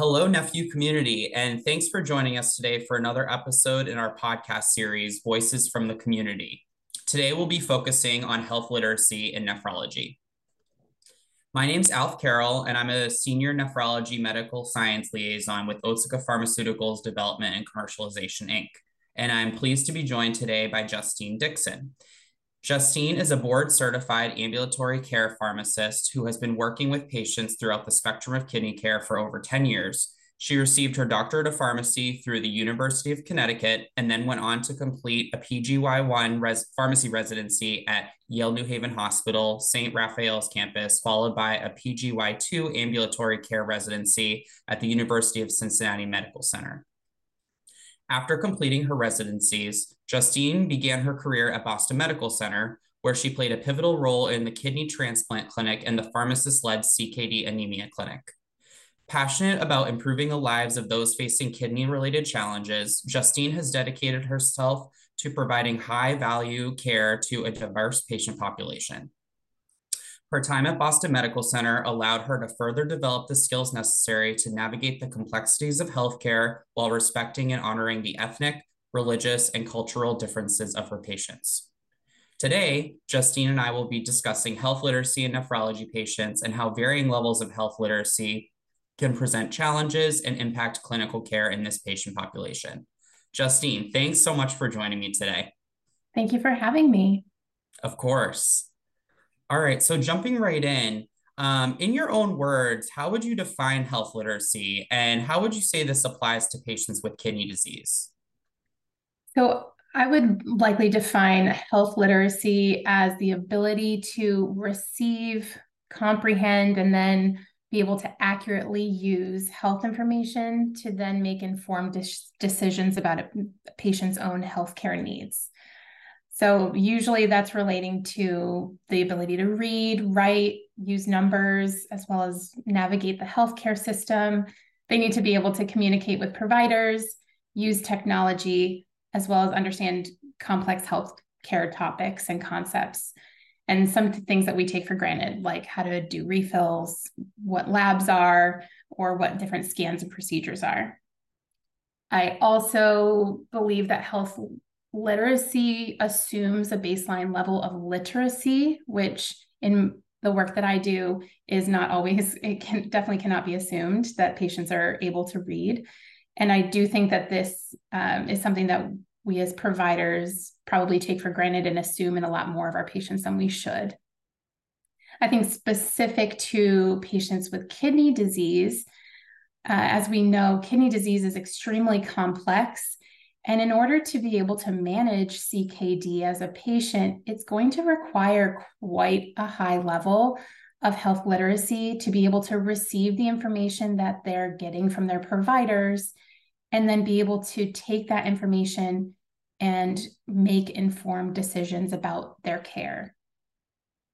Hello, NephU community, and thanks for joining us today for another episode in our podcast series, Voices from the Community. Today, we'll be focusing on health literacy in nephrology. My name's Alf Carroll, and I'm a senior nephrology medical science liaison with Otsuka Pharmaceuticals Development and Commercialization, Inc. And I'm pleased to be joined today by Justine Dickson. Justine is a board certified ambulatory care pharmacist who has been working with patients throughout the spectrum of kidney care for over 10 years. She received her doctorate of pharmacy through the University of Connecticut and then went on to complete a PGY1 res- pharmacy residency at Yale New Haven Hospital, St. Raphael's campus, followed by a PGY2 ambulatory care residency at the University of Cincinnati Medical Center. After completing her residencies, Justine began her career at Boston Medical Center, where she played a pivotal role in the kidney transplant clinic and the pharmacist led CKD anemia clinic. Passionate about improving the lives of those facing kidney related challenges, Justine has dedicated herself to providing high value care to a diverse patient population. Her time at Boston Medical Center allowed her to further develop the skills necessary to navigate the complexities of healthcare while respecting and honoring the ethnic, religious, and cultural differences of her patients. Today, Justine and I will be discussing health literacy in nephrology patients and how varying levels of health literacy can present challenges and impact clinical care in this patient population. Justine, thanks so much for joining me today. Thank you for having me. Of course. All right, so jumping right in, um, in your own words, how would you define health literacy and how would you say this applies to patients with kidney disease? So, I would likely define health literacy as the ability to receive, comprehend, and then be able to accurately use health information to then make informed de- decisions about a patient's own healthcare needs. So, usually that's relating to the ability to read, write, use numbers, as well as navigate the healthcare system. They need to be able to communicate with providers, use technology, as well as understand complex healthcare topics and concepts and some things that we take for granted, like how to do refills, what labs are, or what different scans and procedures are. I also believe that health literacy assumes a baseline level of literacy, which in the work that I do is not always, it can definitely cannot be assumed that patients are able to read. And I do think that this um, is something that we as providers probably take for granted and assume in a lot more of our patients than we should. I think specific to patients with kidney disease, uh, as we know, kidney disease is extremely complex. And in order to be able to manage CKD as a patient, it's going to require quite a high level of health literacy to be able to receive the information that they're getting from their providers and then be able to take that information and make informed decisions about their care.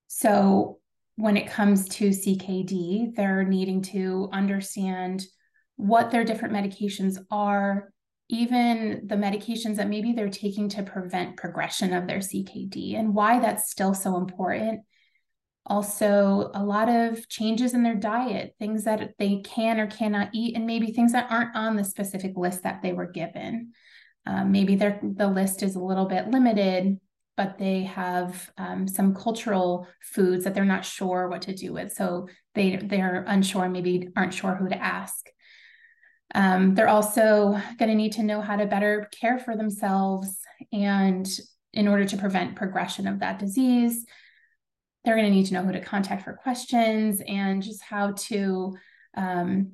So, when it comes to CKD, they're needing to understand what their different medications are, even the medications that maybe they're taking to prevent progression of their CKD, and why that's still so important. Also, a lot of changes in their diet, things that they can or cannot eat, and maybe things that aren't on the specific list that they were given. Um, maybe the list is a little bit limited, but they have um, some cultural foods that they're not sure what to do with. So they they're unsure, maybe aren't sure who to ask. Um, they're also going to need to know how to better care for themselves, and in order to prevent progression of that disease, they're going to need to know who to contact for questions and just how to um,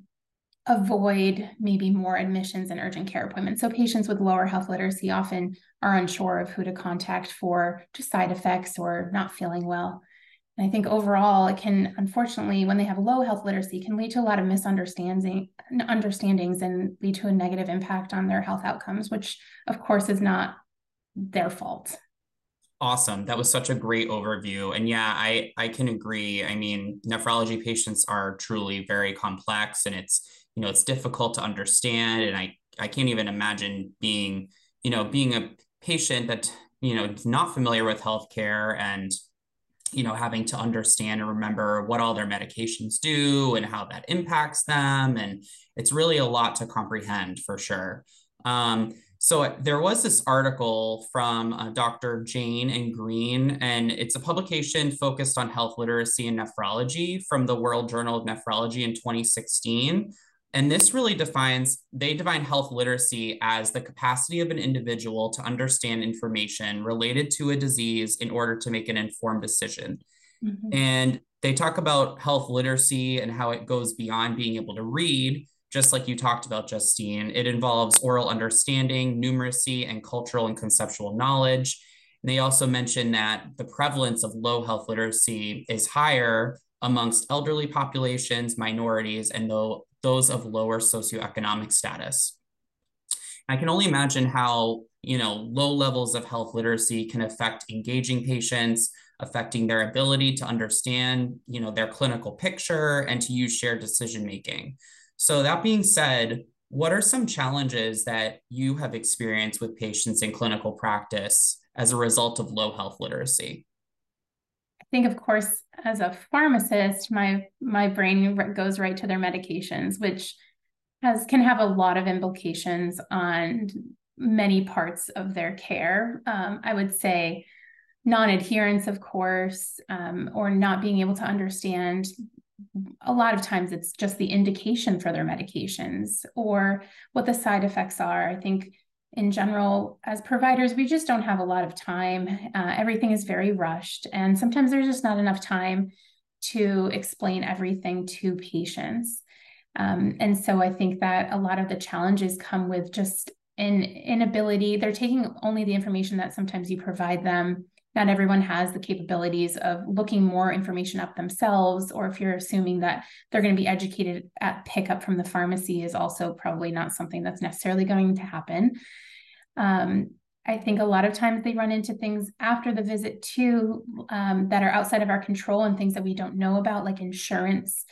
avoid maybe more admissions and urgent care appointments. So patients with lower health literacy often are unsure of who to contact for just side effects or not feeling well. And I think overall, it can unfortunately, when they have low health literacy, can lead to a lot of misunderstanding understandings and lead to a negative impact on their health outcomes, which of course is not their fault. Awesome. That was such a great overview. And yeah, I I can agree. I mean, nephrology patients are truly very complex and it's you know it's difficult to understand and i i can't even imagine being you know being a patient that you know not familiar with healthcare and you know, having to understand and remember what all their medications do and how that impacts them. And it's really a lot to comprehend for sure. Um, so there was this article from uh, Dr. Jain and Green, and it's a publication focused on health literacy and nephrology from the World Journal of Nephrology in 2016. And this really defines, they define health literacy as the capacity of an individual to understand information related to a disease in order to make an informed decision. Mm-hmm. And they talk about health literacy and how it goes beyond being able to read, just like you talked about, Justine. It involves oral understanding, numeracy, and cultural and conceptual knowledge. And they also mention that the prevalence of low health literacy is higher amongst elderly populations, minorities, and though those of lower socioeconomic status. I can only imagine how you know low levels of health literacy can affect engaging patients, affecting their ability to understand you know their clinical picture and to use shared decision making. So that being said, what are some challenges that you have experienced with patients in clinical practice as a result of low health literacy? Think of course as a pharmacist my my brain goes right to their medications which has can have a lot of implications on many parts of their care. Um, i would say non-adherence of course um, or not being able to understand a lot of times it's just the indication for their medications or what the side effects are. I think in general, as providers, we just don't have a lot of time. Uh, everything is very rushed, and sometimes there's just not enough time to explain everything to patients. Um, and so I think that a lot of the challenges come with just an inability. They're taking only the information that sometimes you provide them. Not everyone has the capabilities of looking more information up themselves, or if you're assuming that they're going to be educated at pickup from the pharmacy, is also probably not something that's necessarily going to happen. Um, I think a lot of times they run into things after the visit too um, that are outside of our control and things that we don't know about, like insurance,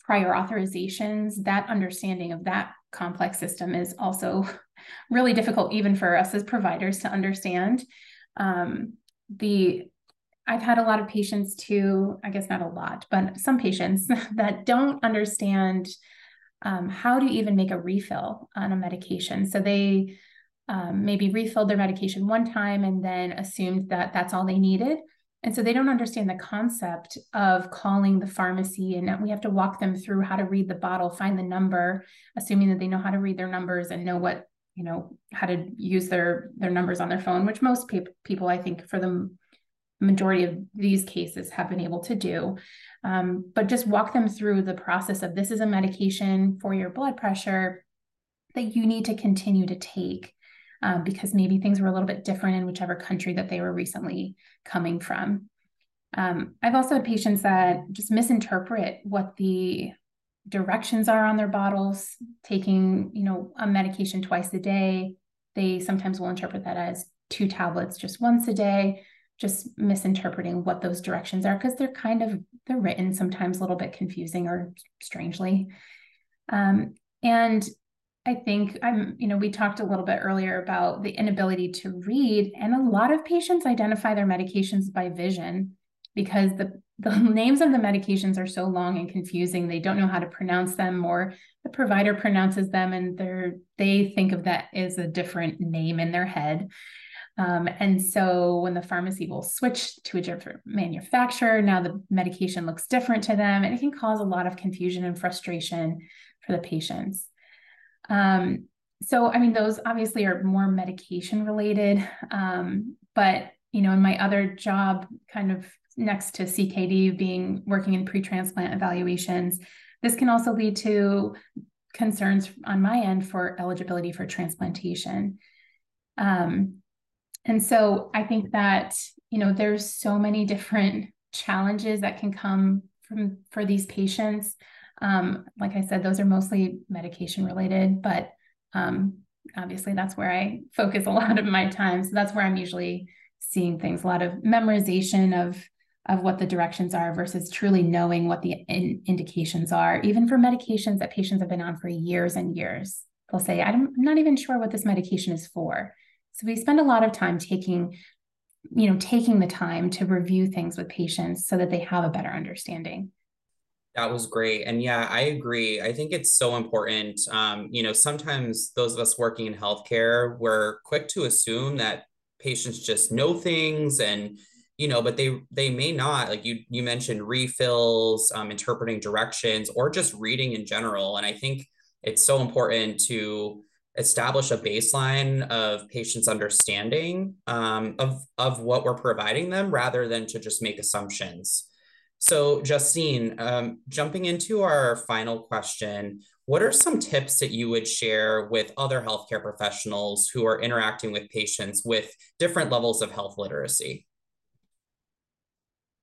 prior authorizations. That understanding of that complex system is also really difficult, even for us as providers, to understand. Um, the I've had a lot of patients too, I guess not a lot, but some patients that don't understand um, how to even make a refill on a medication. So they um, maybe refilled their medication one time and then assumed that that's all they needed. And so they don't understand the concept of calling the pharmacy, and we have to walk them through how to read the bottle, find the number, assuming that they know how to read their numbers and know what you know how to use their their numbers on their phone, which most pe- people, I think, for the majority of these cases, have been able to do. Um, but just walk them through the process of this is a medication for your blood pressure that you need to continue to take um, because maybe things were a little bit different in whichever country that they were recently coming from. Um, I've also had patients that just misinterpret what the directions are on their bottles, taking, you know, a medication twice a day. They sometimes will interpret that as two tablets just once a day, just misinterpreting what those directions are because they're kind of they're written sometimes a little bit confusing or strangely. Um, and I think I'm, you know, we talked a little bit earlier about the inability to read, and a lot of patients identify their medications by vision because the the names of the medications are so long and confusing. They don't know how to pronounce them, or the provider pronounces them, and they're they think of that as a different name in their head. Um, and so when the pharmacy will switch to a different manufacturer, now the medication looks different to them, and it can cause a lot of confusion and frustration for the patients. Um, so, I mean, those obviously are more medication related. Um, but, you know, in my other job, kind of next to CKD, being working in pre transplant evaluations, this can also lead to concerns on my end for eligibility for transplantation. Um, and so I think that, you know, there's so many different challenges that can come from for these patients. Um, like I said, those are mostly medication related, but um, obviously that's where I focus a lot of my time. So that's where I'm usually seeing things, a lot of memorization of of what the directions are versus truly knowing what the in- indications are, even for medications that patients have been on for years and years. They'll say, I'm not even sure what this medication is for. So we spend a lot of time taking you know taking the time to review things with patients so that they have a better understanding that was great and yeah i agree i think it's so important um, you know sometimes those of us working in healthcare we're quick to assume that patients just know things and you know but they they may not like you you mentioned refills um, interpreting directions or just reading in general. And i think it's so important to establish a baseline of patients understanding um, of, of what we're providing them rather than to just make assumptions. So justine um, jumping into our final question what are some tips that you would share with other healthcare professionals who are interacting with patients with different levels of health literacy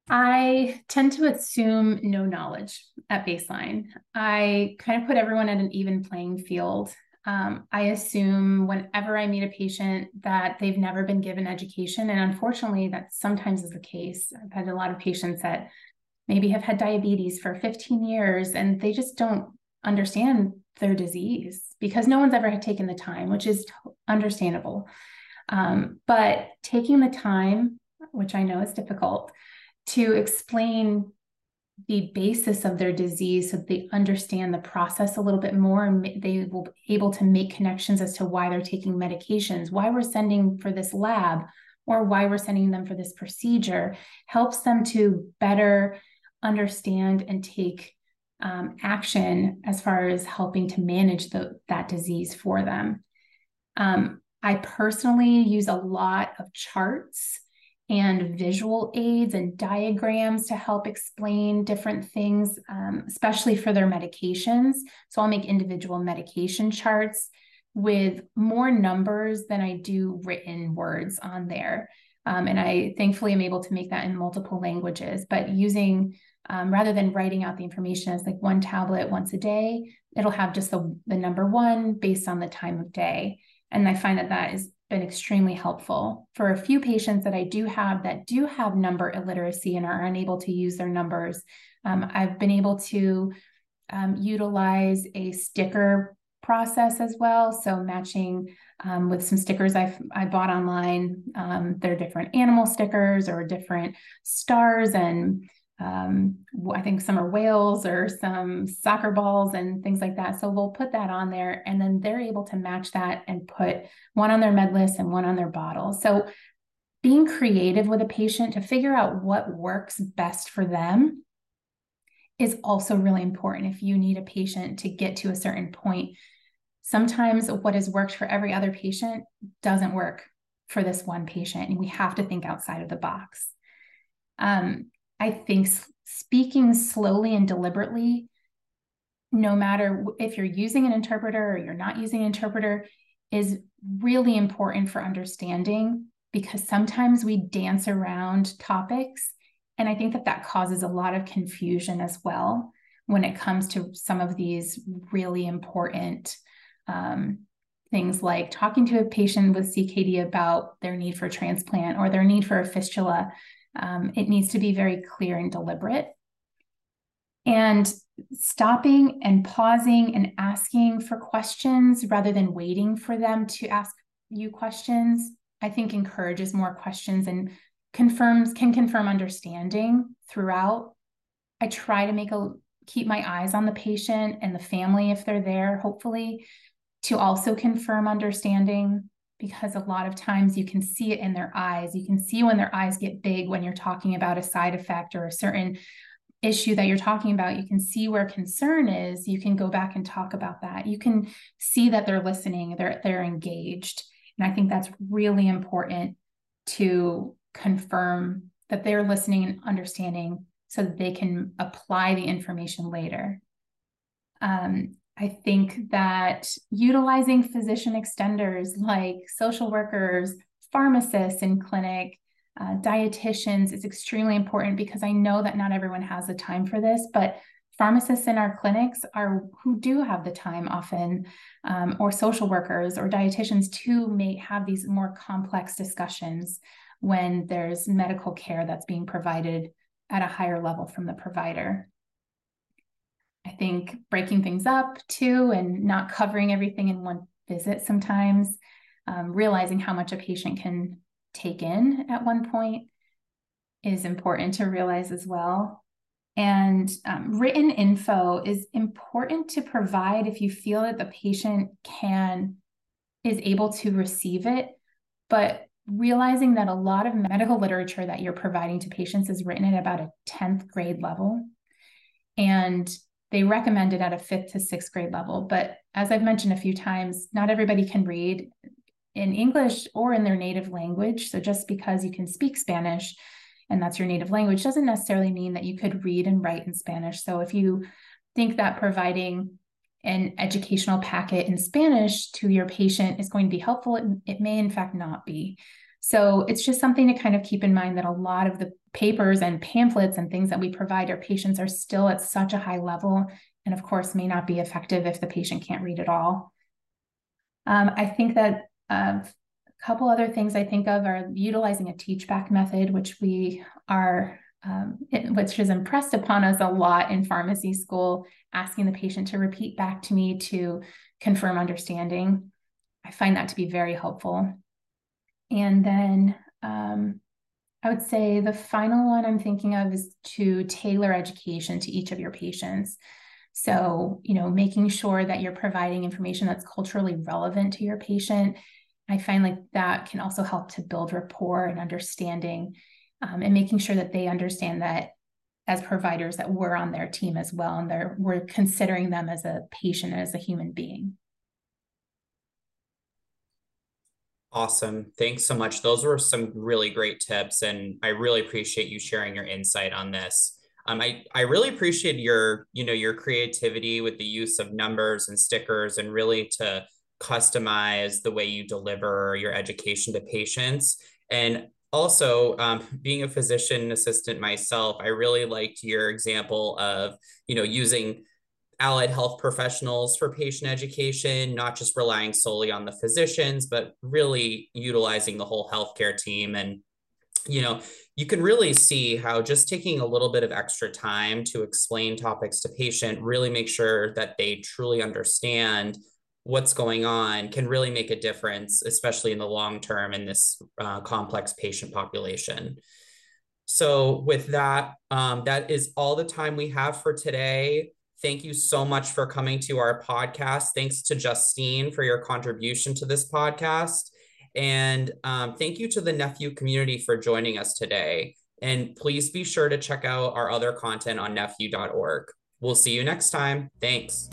I tend to assume no knowledge at baseline. I kind of put everyone at an even playing field. Um, I assume whenever I meet a patient that they've never been given education. And unfortunately, that sometimes is the case. I've had a lot of patients that maybe have had diabetes for 15 years and they just don't understand their disease because no one's ever had taken the time, which is understandable. Um, but taking the time, which I know is difficult, to explain the basis of their disease so they understand the process a little bit more and they will be able to make connections as to why they're taking medications, why we're sending for this lab, or why we're sending them for this procedure helps them to better understand and take um, action as far as helping to manage the, that disease for them. Um, I personally use a lot of charts and visual aids and diagrams to help explain different things, um, especially for their medications. So I'll make individual medication charts with more numbers than I do written words on there. Um, and I thankfully am able to make that in multiple languages, but using um, rather than writing out the information as like one tablet once a day, it'll have just the, the number one based on the time of day. And I find that that is been extremely helpful. For a few patients that I do have that do have number illiteracy and are unable to use their numbers, um, I've been able to um, utilize a sticker process as well. So matching um, with some stickers I've I bought online. Um, they're different animal stickers or different stars and um, I think some are whales or some soccer balls and things like that. So we'll put that on there and then they're able to match that and put one on their med list and one on their bottle. So being creative with a patient to figure out what works best for them is also really important if you need a patient to get to a certain point. Sometimes what has worked for every other patient doesn't work for this one patient, and we have to think outside of the box. Um, I think speaking slowly and deliberately, no matter if you're using an interpreter or you're not using an interpreter, is really important for understanding because sometimes we dance around topics. And I think that that causes a lot of confusion as well when it comes to some of these really important um, things like talking to a patient with CKD about their need for transplant or their need for a fistula um, it needs to be very clear and deliberate. And stopping and pausing and asking for questions rather than waiting for them to ask you questions, I think encourages more questions and confirms can confirm understanding throughout. I try to make a keep my eyes on the patient and the family if they're there, hopefully, to also confirm understanding because a lot of times you can see it in their eyes. You can see when their eyes get big when you're talking about a side effect or a certain issue that you're talking about. You can see where concern is. You can go back and talk about that. You can see that they're listening, they're they're engaged. And I think that's really important to confirm that they're listening and understanding so that they can apply the information later. Um, I think that utilizing physician extenders like social workers, pharmacists in clinic, uh, dietitians is extremely important because I know that not everyone has the time for this, but pharmacists in our clinics are who do have the time often, um, or social workers or dietitians too may have these more complex discussions when there's medical care that's being provided at a higher level from the provider. I think breaking things up too and not covering everything in one visit sometimes, um, realizing how much a patient can take in at one point is important to realize as well. And um, written info is important to provide if you feel that the patient can is able to receive it, but realizing that a lot of medical literature that you're providing to patients is written at about a 10th grade level. And they recommend it at a fifth to sixth grade level. But as I've mentioned a few times, not everybody can read in English or in their native language. So just because you can speak Spanish and that's your native language doesn't necessarily mean that you could read and write in Spanish. So if you think that providing an educational packet in Spanish to your patient is going to be helpful, it, it may in fact not be. So it's just something to kind of keep in mind that a lot of the papers and pamphlets and things that we provide our patients are still at such a high level, and of course, may not be effective if the patient can't read at all. Um, I think that uh, a couple other things I think of are utilizing a teach back method, which we are, um, it, which is impressed upon us a lot in pharmacy school, asking the patient to repeat back to me to confirm understanding. I find that to be very helpful. And then um, I would say the final one I'm thinking of is to tailor education to each of your patients. So, you know, making sure that you're providing information that's culturally relevant to your patient I find like that can also help to build rapport and understanding um, and making sure that they understand that as providers that we're on their team as well and they're we're considering them as a patient as a human being. Awesome. Thanks so much. Those were some really great tips and I really appreciate you sharing your insight on this. Um, I, I really appreciate your, you know, your creativity with the use of numbers and stickers and really to customize the way you deliver your education to patients. And also, um, being a physician assistant myself, I really liked your example of, you know, using allied health professionals for patient education, not just relying solely on the physicians, but really utilizing the whole healthcare team. And, you know, you can really see how just taking a little bit of extra time to explain topics to patient really make sure that they truly understand what's going on can really make a difference, especially in the long term in this uh, complex patient population. So, with that, um, that is all the time we have for today. Thank you so much for coming to our podcast. Thanks to Justine for your contribution to this podcast. And um, thank you to the NephU community for joining us today. And please be sure to check out our other content on NephU.org. We'll see you next time. Thanks.